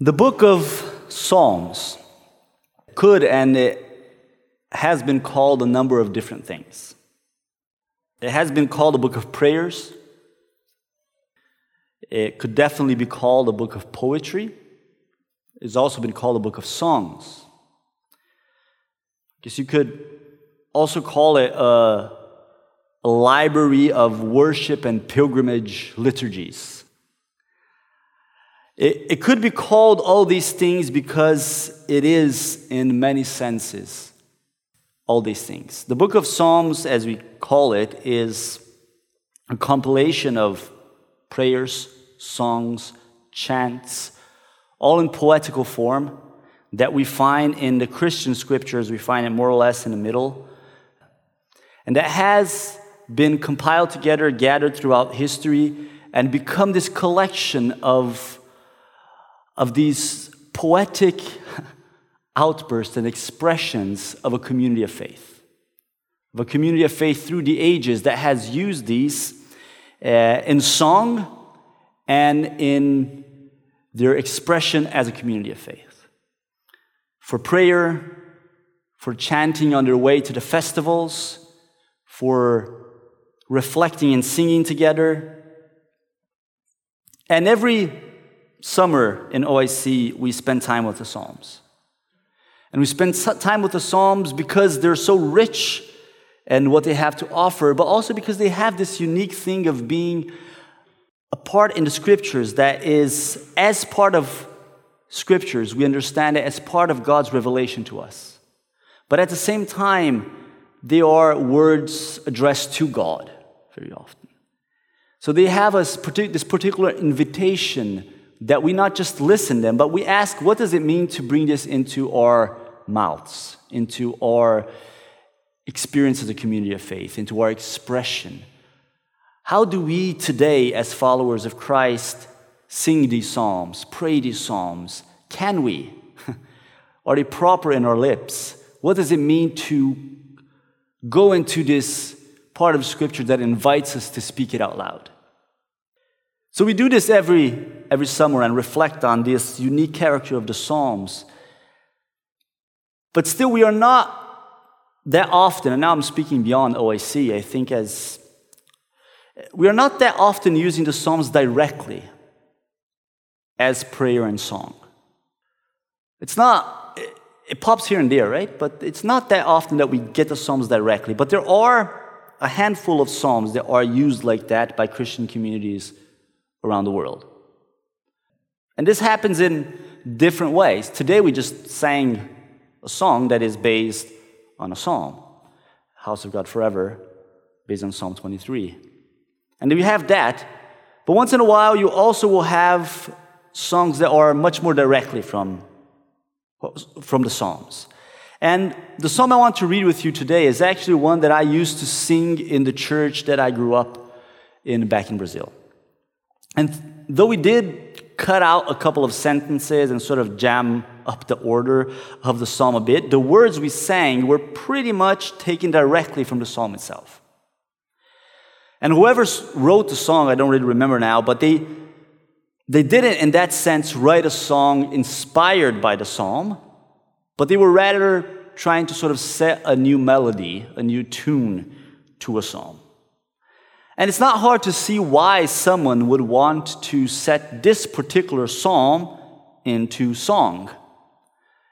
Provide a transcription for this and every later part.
The book of Psalms could and it has been called a number of different things. It has been called a book of prayers. It could definitely be called a book of poetry. It's also been called a book of songs. I guess you could also call it a, a library of worship and pilgrimage liturgies. It, it could be called all these things because it is, in many senses, all these things. The book of Psalms, as we call it, is a compilation of prayers, songs, chants, all in poetical form that we find in the Christian scriptures. We find it more or less in the middle. And that has been compiled together, gathered throughout history, and become this collection of of these poetic outbursts and expressions of a community of faith, of a community of faith through the ages that has used these uh, in song and in their expression as a community of faith. For prayer, for chanting on their way to the festivals, for reflecting and singing together. And every summer in OIC, we spend time with the Psalms. And we spend time with the Psalms because they're so rich and what they have to offer, but also because they have this unique thing of being a part in the scriptures that is, as part of scriptures, we understand it as part of God's revelation to us. But at the same time, they are words addressed to God very often. So they have us this particular invitation that we not just listen them, but we ask, what does it mean to bring this into our mouths, into our experience as a community of faith, into our expression? How do we today, as followers of Christ, sing these psalms, pray these psalms? Can we? Are they proper in our lips? What does it mean to go into this part of Scripture that invites us to speak it out loud? So we do this every, every summer and reflect on this unique character of the Psalms. But still, we are not that often, and now I'm speaking beyond OIC, I think, as we are not that often using the Psalms directly as prayer and song. It's not, it, it pops here and there, right? But it's not that often that we get the Psalms directly. But there are a handful of Psalms that are used like that by Christian communities around the world. And this happens in different ways. Today we just sang a song that is based on a psalm, House of God Forever, based on Psalm 23. And we have that, but once in a while you also will have songs that are much more directly from, from the Psalms. And the psalm I want to read with you today is actually one that I used to sing in the church that I grew up in back in Brazil. And though we did cut out a couple of sentences and sort of jam up the order of the psalm a bit, the words we sang were pretty much taken directly from the psalm itself. And whoever wrote the song, I don't really remember now, but they, they didn't, in that sense, write a song inspired by the psalm, but they were rather trying to sort of set a new melody, a new tune to a psalm. And it's not hard to see why someone would want to set this particular psalm into song.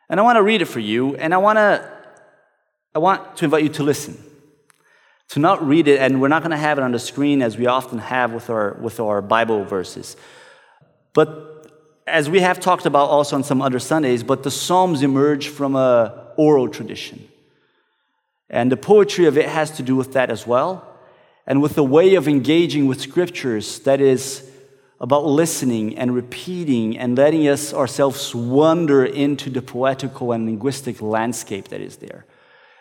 And I want to read it for you, and I want to I want to invite you to listen. To not read it, and we're not going to have it on the screen as we often have with our, with our Bible verses. But as we have talked about also on some other Sundays, but the Psalms emerge from a oral tradition. And the poetry of it has to do with that as well and with a way of engaging with scriptures that is about listening and repeating and letting us ourselves wander into the poetical and linguistic landscape that is there.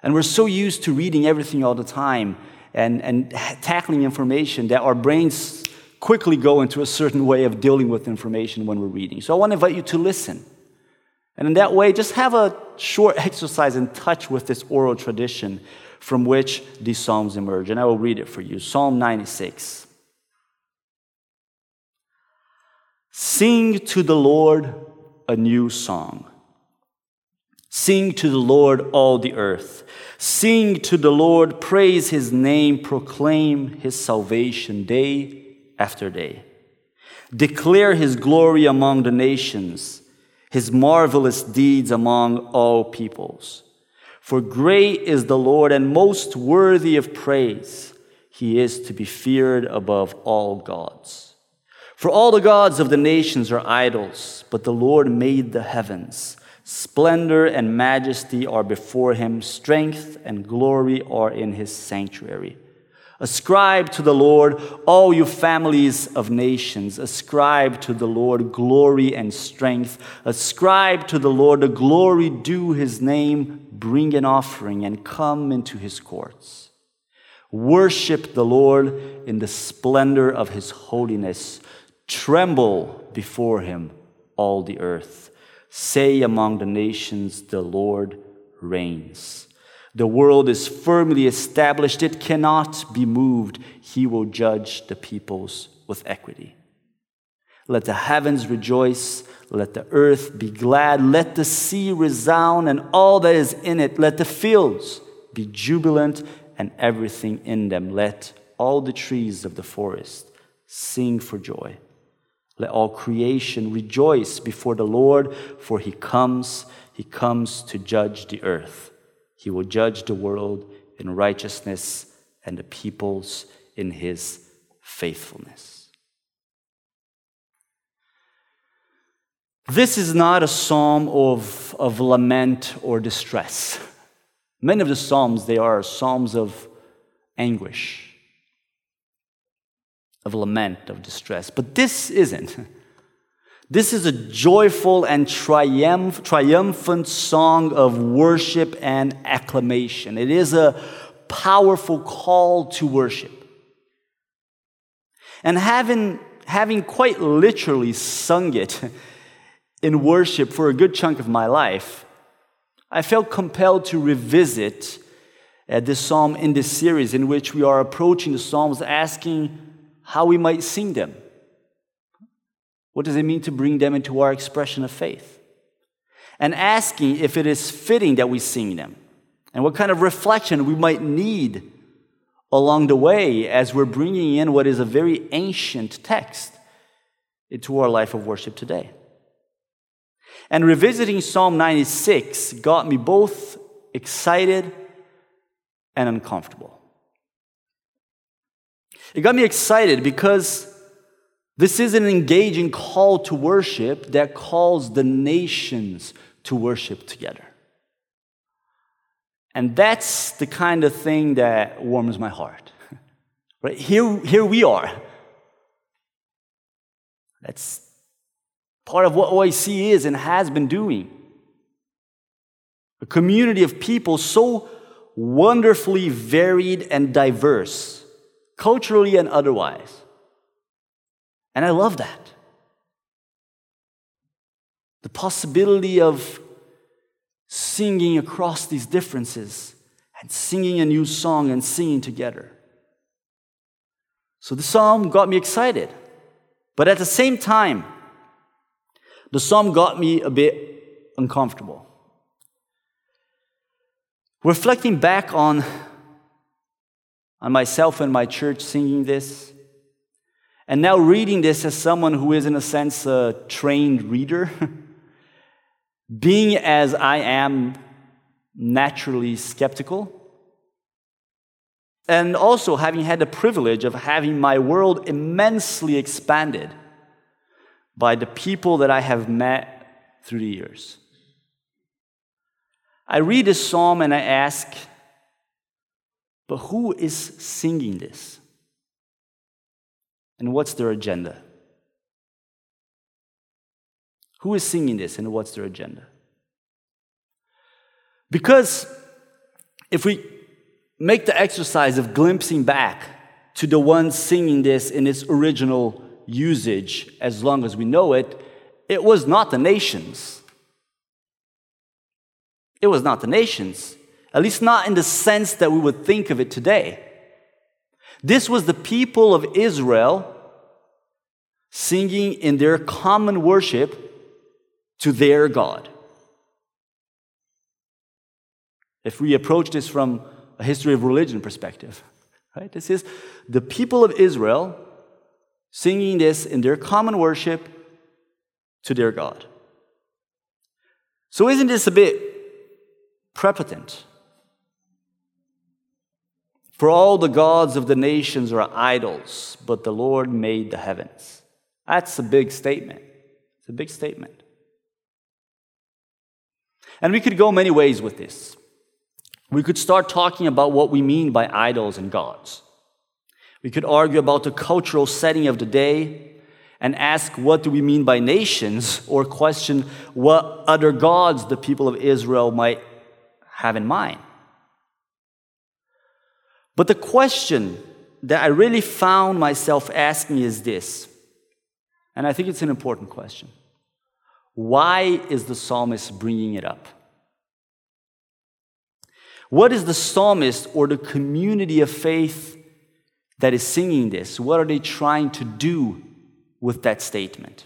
And we're so used to reading everything all the time and, and tackling information that our brains quickly go into a certain way of dealing with information when we're reading. So I want to invite you to listen. And in that way, just have a short exercise in touch with this oral tradition from which these Psalms emerge. And I will read it for you Psalm 96. Sing to the Lord a new song. Sing to the Lord, all the earth. Sing to the Lord, praise his name, proclaim his salvation day after day. Declare his glory among the nations, his marvelous deeds among all peoples. For great is the Lord and most worthy of praise. He is to be feared above all gods. For all the gods of the nations are idols, but the Lord made the heavens. Splendor and majesty are before him, strength and glory are in his sanctuary. Ascribe to the Lord, all you families of nations. Ascribe to the Lord glory and strength. Ascribe to the Lord the glory due his name. Bring an offering and come into his courts. Worship the Lord in the splendor of his holiness. Tremble before him, all the earth. Say among the nations, the Lord reigns. The world is firmly established, it cannot be moved. He will judge the peoples with equity. Let the heavens rejoice, let the earth be glad, let the sea resound and all that is in it, let the fields be jubilant and everything in them, let all the trees of the forest sing for joy. Let all creation rejoice before the Lord, for he comes, he comes to judge the earth. He will judge the world in righteousness and the peoples in his faithfulness. This is not a psalm of, of lament or distress. Many of the psalms, they are psalms of anguish of lament, of distress. But this isn't. This is a joyful and triumph, triumphant song of worship and acclamation. It is a powerful call to worship. And having, having quite literally sung it in worship for a good chunk of my life, I felt compelled to revisit uh, this psalm in this series in which we are approaching the Psalms asking how we might sing them. What does it mean to bring them into our expression of faith? And asking if it is fitting that we sing them, and what kind of reflection we might need along the way as we're bringing in what is a very ancient text into our life of worship today. And revisiting Psalm 96 got me both excited and uncomfortable. It got me excited because this is an engaging call to worship that calls the nations to worship together. And that's the kind of thing that warms my heart. Right? Here, here we are. That's part of what OIC is and has been doing. A community of people so wonderfully varied and diverse culturally and otherwise. And I love that. The possibility of singing across these differences and singing a new song and singing together. So the psalm got me excited. But at the same time, the psalm got me a bit uncomfortable. Reflecting back on on myself and my church singing this. And now reading this as someone who is, in a sense, a trained reader, being as I am naturally skeptical, and also having had the privilege of having my world immensely expanded by the people that I have met through the years. I read this psalm and I ask, but who is singing this? And what's their agenda? Who is singing this and what's their agenda? Because if we make the exercise of glimpsing back to the ones singing this in its original usage, as long as we know it, it was not the nations. It was not the nations at least not in the sense that we would think of it today. This was the people of Israel singing in their common worship to their God. If we approach this from a history of religion perspective, right? This is the people of Israel singing this in their common worship to their God. So, isn't this a bit prepotent? For all the gods of the nations are idols, but the Lord made the heavens. That's a big statement. It's a big statement. And we could go many ways with this. We could start talking about what we mean by idols and gods. We could argue about the cultural setting of the day and ask what do we mean by nations or question what other gods the people of Israel might have in mind. But the question that I really found myself asking is this, and I think it's an important question. Why is the psalmist bringing it up? What is the psalmist or the community of faith that is singing this? What are they trying to do with that statement?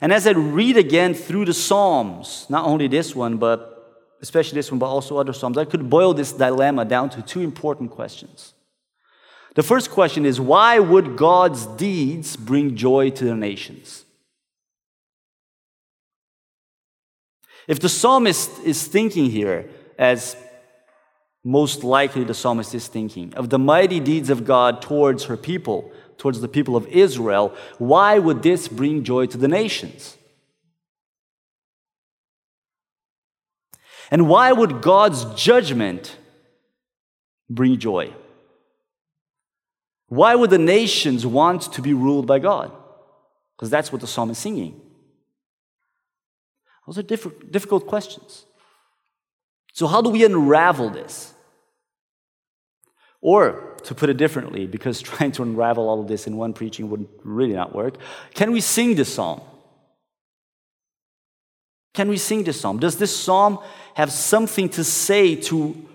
And as I read again through the Psalms, not only this one, but especially this one, but also other Psalms, I could boil this dilemma down to two important questions. The first question is why would God's deeds bring joy to the nations? If the psalmist is thinking here, as most likely the psalmist is thinking, of the mighty deeds of God towards her people, towards the people of Israel, why would this bring joy to the nations? And why would God's judgment bring joy? Why would the nations want to be ruled by God? Because that's what the psalm is singing. Those are diff- difficult questions. So, how do we unravel this? Or, to put it differently, because trying to unravel all of this in one preaching would really not work, can we sing this psalm? Can we sing this psalm? Does this psalm have something to say to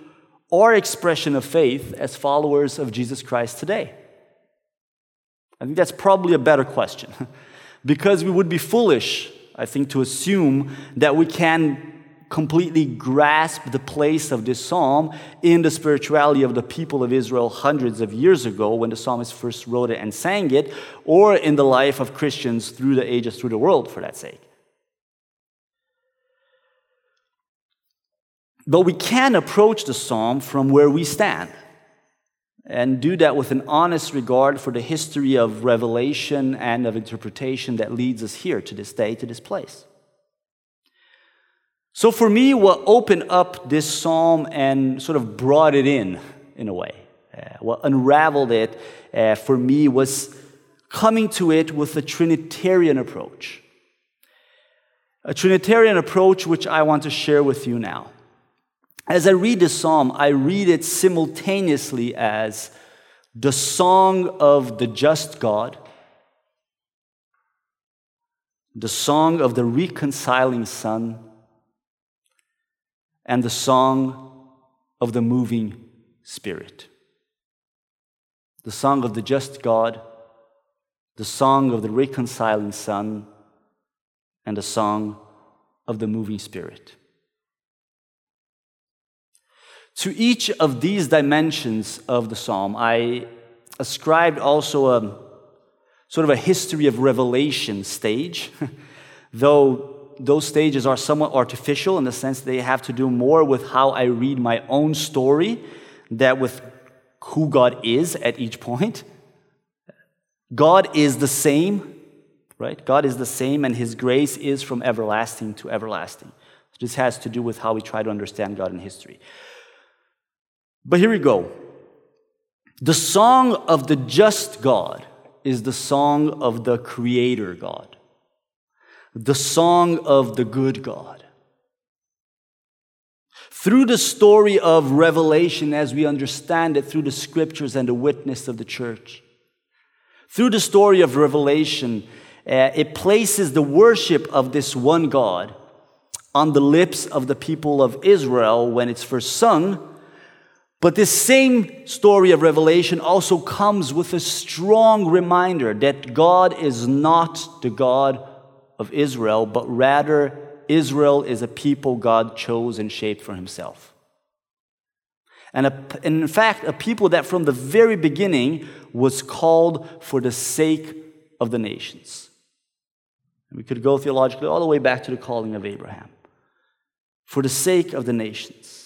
our expression of faith as followers of Jesus Christ today? I think that's probably a better question because we would be foolish, I think, to assume that we can completely grasp the place of this psalm in the spirituality of the people of Israel hundreds of years ago when the psalmist first wrote it and sang it, or in the life of Christians through the ages, through the world, for that sake. But we can approach the psalm from where we stand and do that with an honest regard for the history of revelation and of interpretation that leads us here to this day, to this place. So, for me, what opened up this psalm and sort of brought it in, in a way, uh, what unraveled it uh, for me was coming to it with a Trinitarian approach. A Trinitarian approach which I want to share with you now. As I read the psalm, I read it simultaneously as the song of the just God, the song of the reconciling Son, and the song of the moving Spirit. The song of the just God, the song of the reconciling Son, and the song of the moving Spirit. To each of these dimensions of the psalm, I ascribed also a sort of a history of revelation stage, though those stages are somewhat artificial in the sense they have to do more with how I read my own story than with who God is at each point. God is the same, right? God is the same, and His grace is from everlasting to everlasting. This has to do with how we try to understand God in history. But here we go. The song of the just God is the song of the Creator God, the song of the good God. Through the story of Revelation, as we understand it through the scriptures and the witness of the church, through the story of Revelation, uh, it places the worship of this one God on the lips of the people of Israel when it's first sung But this same story of Revelation also comes with a strong reminder that God is not the God of Israel, but rather Israel is a people God chose and shaped for himself. And, a, and in fact, a people that from the very beginning was called for the sake of the nations. We could go theologically all the way back to the calling of Abraham. For the sake of the nations.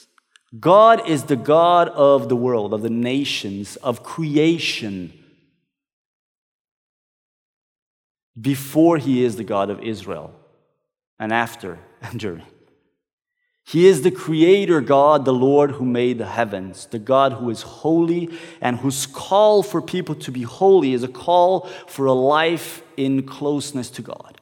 God is the God of the world, of the nations, of creation, before he is the God of Israel, and after and during. He is the creator God, the Lord who made the heavens, the God who is holy and whose call for people to be holy is a call for a life in closeness to God.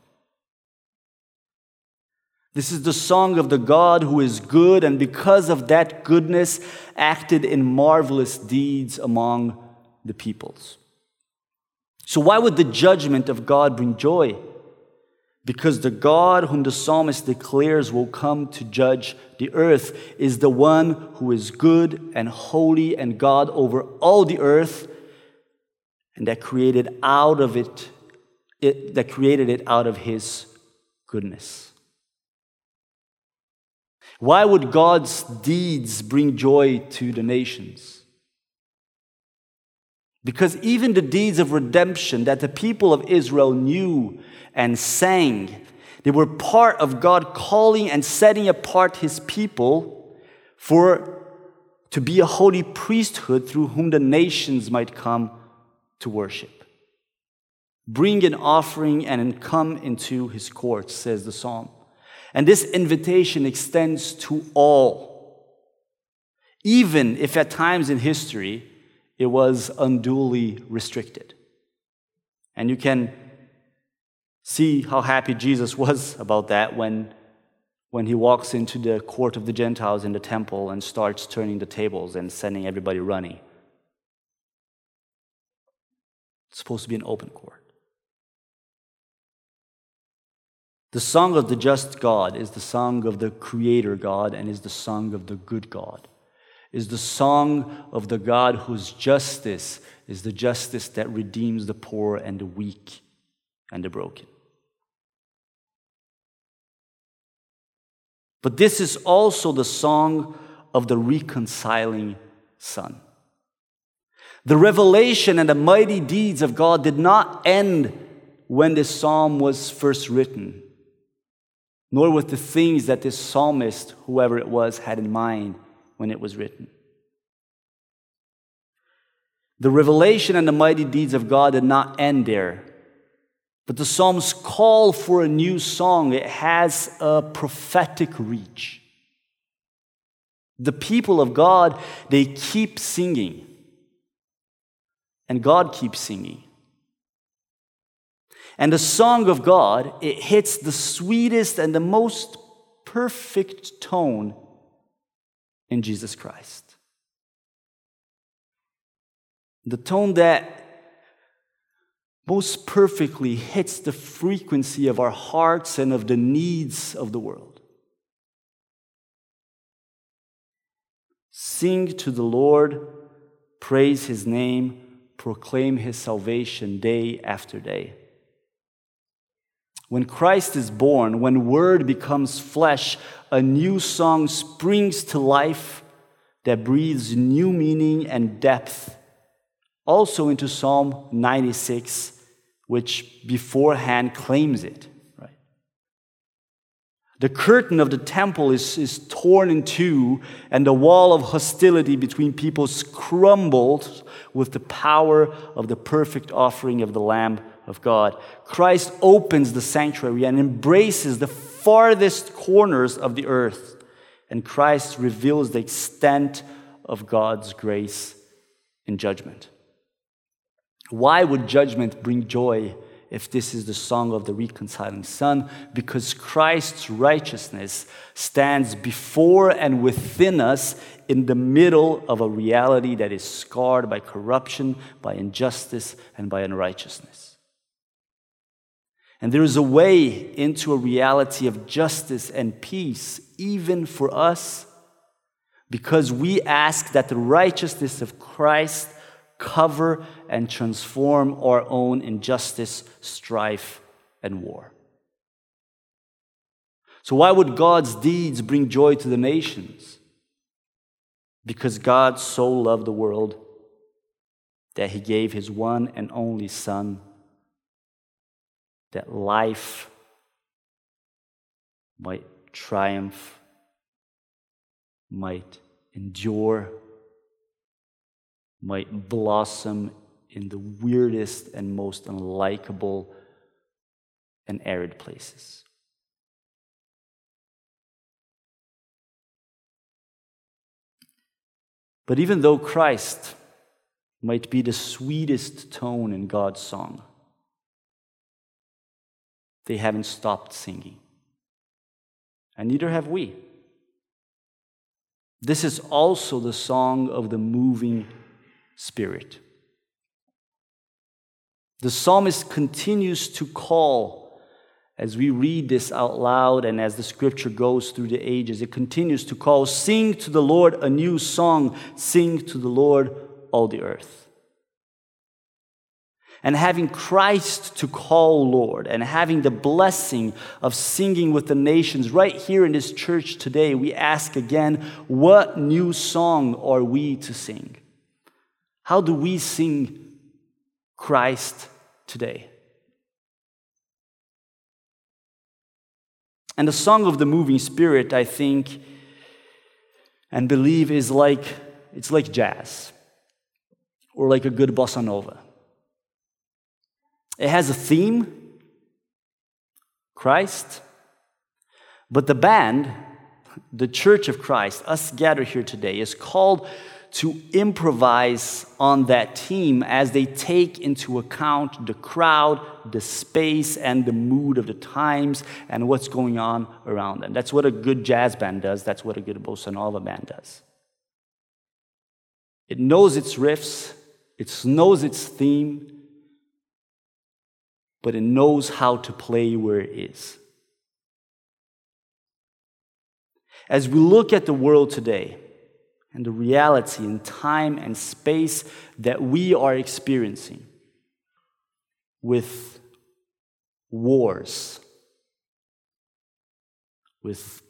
This is the song of the God who is good and because of that goodness acted in marvelous deeds among the peoples. So, why would the judgment of God bring joy? Because the God whom the psalmist declares will come to judge the earth is the one who is good and holy and God over all the earth and that created out of it, it that created it out of his goodness. Why would God's deeds bring joy to the nations? Because even the deeds of redemption that the people of Israel knew and sang. They were part of God calling and setting apart his people for to be a holy priesthood through whom the nations might come to worship. Bring an offering and come into his courts, says the psalm. And this invitation extends to all, even if at times in history it was unduly restricted. And you can see how happy Jesus was about that when, when he walks into the court of the Gentiles in the temple and starts turning the tables and sending everybody running. It's supposed to be an open court. The song of the just God is the song of the Creator God and is the song of the good God. Is the song of the God whose justice is the justice that redeems the poor and the weak and the broken. But this is also the song of the reconciling Son. The revelation and the mighty deeds of God did not end when this psalm was first written, nor with the things that this psalmist, whoever it was, had in mind when it was written. The revelation and the mighty deeds of God did not end there. But the Psalms call for a new song, it has a prophetic reach. The people of God, they keep singing, and God keeps singing. And the song of God, it hits the sweetest and the most perfect tone in Jesus Christ. The tone that most perfectly hits the frequency of our hearts and of the needs of the world. Sing to the Lord, praise his name, proclaim his salvation day after day. When Christ is born, when Word becomes flesh, a new song springs to life that breathes new meaning and depth. Also into Psalm 96 which beforehand claims it. Right? The curtain of the temple is, is torn in two, and the wall of hostility between peoples crumbles with the power of the perfect offering of the Lamb of God. Christ opens the sanctuary and embraces the farthest corners of the earth, and Christ reveals the extent of God's grace in judgment. Why would judgment bring joy if this is the song of the reconciling Son? Because Christ's righteousness stands before and within us in the middle of a reality that is scarred by corruption, by injustice, and by unrighteousness. And there is a way into a reality of justice and peace, even for us, because we ask that the righteousness of Christ cover and transform our own injustice, strife, and war. So, why would God's deeds bring joy to the nations? Because God so loved the world that he gave his one and only Son, that life might triumph, might endure, might blossom in the weirdest and most unlikable and arid places. But even though Christ might be the sweetest tone in God's song, they haven't stopped singing. And neither have we. This is also the song of the moving spirit. The psalmist continues to call as we read this out loud and as the scripture goes through the ages. It continues to call, Sing to the Lord a new song, sing to the Lord all the earth and having Christ to call Lord and having the blessing of singing with the nations right here in this church today, we ask again, what new song are we to sing? How do we sing Christ today? And the song of the moving spirit, I think and believe is like it's like jazz or like a good bossa nova. It has a theme Christ. But the band, the Church of Christ, us gathered here today, is called to improvise on that theme as they take into account the crowd, the space, and the mood of the times and what's going on around them. That's what a good jazz band does, that's what a good bossa nova band does. It knows its riffs, it knows its theme, but it knows how to play where it is. As we look at the world today and the reality in time and space that we are experiencing with wars, with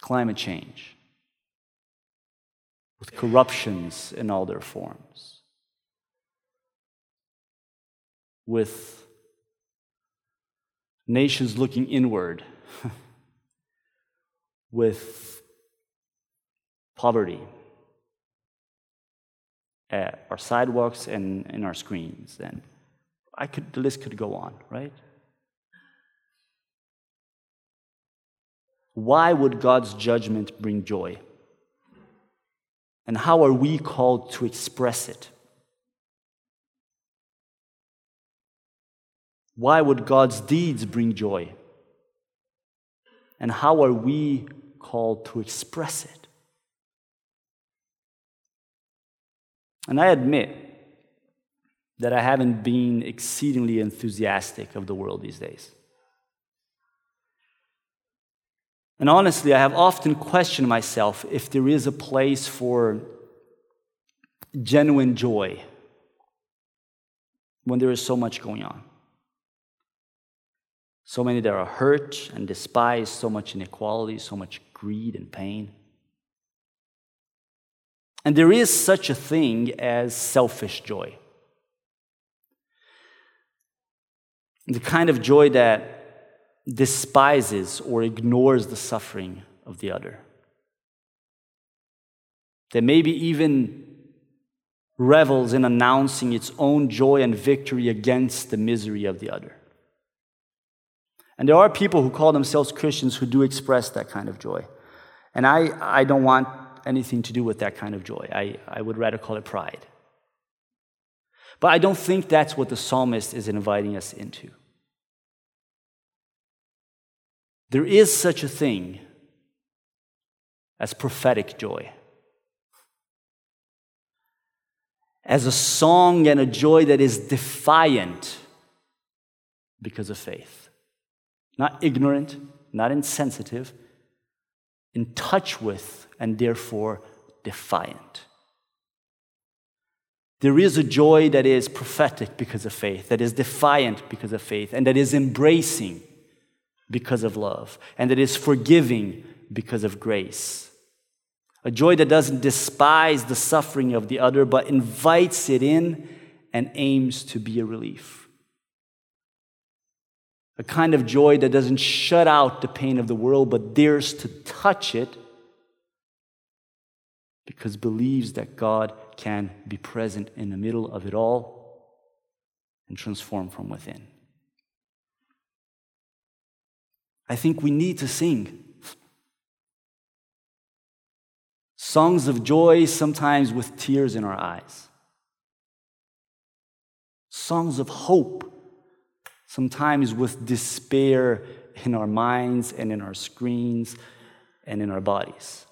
climate change, with corruptions in all their forms with nations looking inward, with poverty at our sidewalks and in our screens. And I could, the list could go on, right? Why would God's judgment bring joy? And how are we called to express it? Why would God's deeds bring joy? And how are we called to express it? And I admit that I haven't been exceedingly enthusiastic of the world these days. And honestly, I have often questioned myself if there is a place for genuine joy when there is so much going on. So many that are hurt and despised, so much inequality, so much greed and pain. And there is such a thing as selfish joy. The kind of joy that despises or ignores the suffering of the other. That maybe even revels in announcing its own joy and victory against the misery of the other. And there are people who call themselves Christians who do express that kind of joy. And I, I don't want anything to do with that kind of joy. I, I would rather call it pride. But I don't think that's what the psalmist is inviting us into. There is such a thing as prophetic joy, as a song and a joy that is defiant because of faith not ignorant, not insensitive, in touch with, and therefore defiant. There is a joy that is prophetic because of faith, that is defiant because of faith, and that is embracing because of love, and that is forgiving because of grace. A joy that doesn't despise the suffering of the other, but invites it in and aims to be a relief. A kind of joy that doesn't shut out the pain of the world, but dares to touch it because believes that God can be present in the middle of it all and transform from within. I think we need to sing. Songs of joy, sometimes with tears in our eyes, songs of hope, sometimes with despair in our minds and in our screens and in our bodies.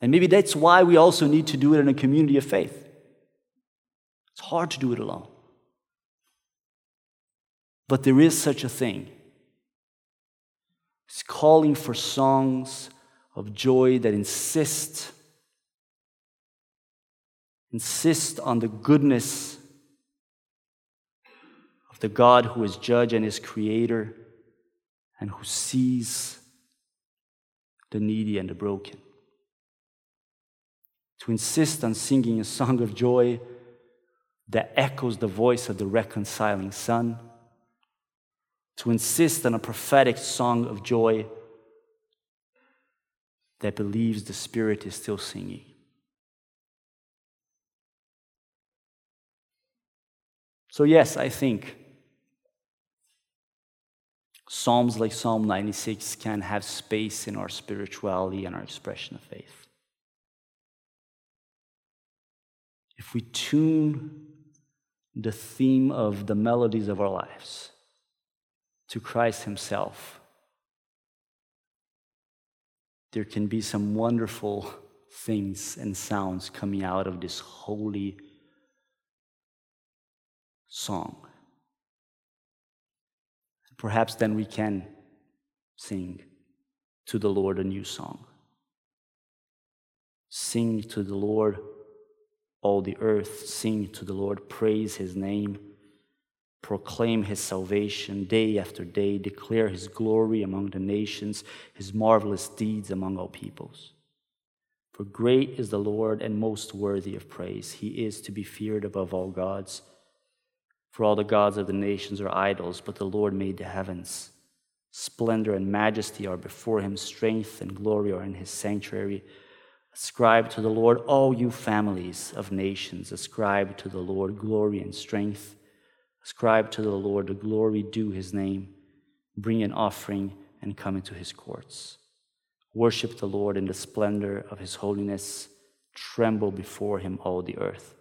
And maybe that's why we also need to do it in a community of faith. It's hard to do it alone. But there is such a thing. It's calling for songs of joy that insist insist on the goodness the God who is judge and is creator and who sees the needy and the broken. To insist on singing a song of joy that echoes the voice of the reconciling Son to insist on a prophetic song of joy that believes the Spirit is still singing. So, yes, I think Psalms like Psalm 96 can have space in our spirituality and our expression of faith. If we tune the theme of the melodies of our lives to Christ Himself, there can be some wonderful things and sounds coming out of this holy song. Perhaps then we can sing to the Lord a new song. Sing to the Lord, all the earth, sing to the Lord, praise his name proclaim his salvation day after day, declare his glory among the nations, his marvelous deeds among all peoples. For great is the Lord and most worthy of praise. He is to be feared above all gods. For all the gods of the nations are idols, but the Lord made the heavens. Splendor and majesty are before him, strength and glory are in his sanctuary. Ascribe to the Lord, all you families of nations. Ascribe to the Lord glory and strength. Ascribe to the Lord the glory due his name. Bring an offering and come into his courts. Worship the Lord in the splendor of his holiness. Tremble before him, all the earth.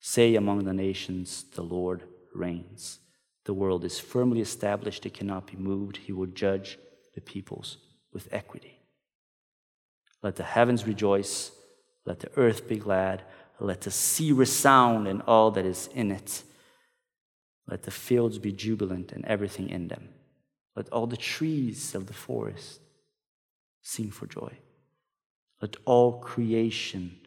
Say among the nations, The Lord reigns. The world is firmly established, it cannot be moved. He will judge the peoples with equity. Let the heavens rejoice, let the earth be glad, let the sea resound and all that is in it. Let the fields be jubilant and everything in them. Let all the trees of the forest sing for joy. Let all creation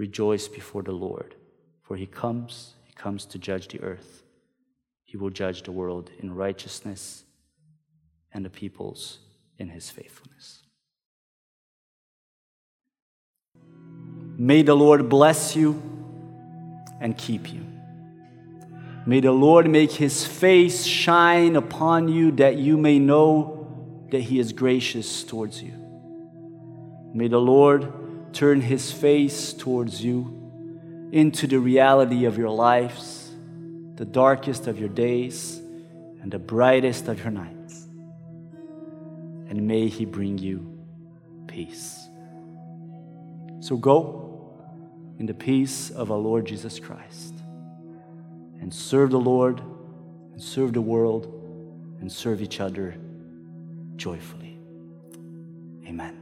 rejoice before the Lord, for he comes, he comes to judge the earth. He will judge the world in righteousness and the peoples in his faithfulness. May the Lord bless you and keep you. May the Lord make his face shine upon you that you may know that he is gracious towards you. May the Lord turn his face towards you into the reality of your lives, the darkest of your days and the brightest of your nights. And may he bring you peace. So go in the peace of our Lord Jesus Christ and serve the Lord and serve the world and serve each other joyfully. Amen.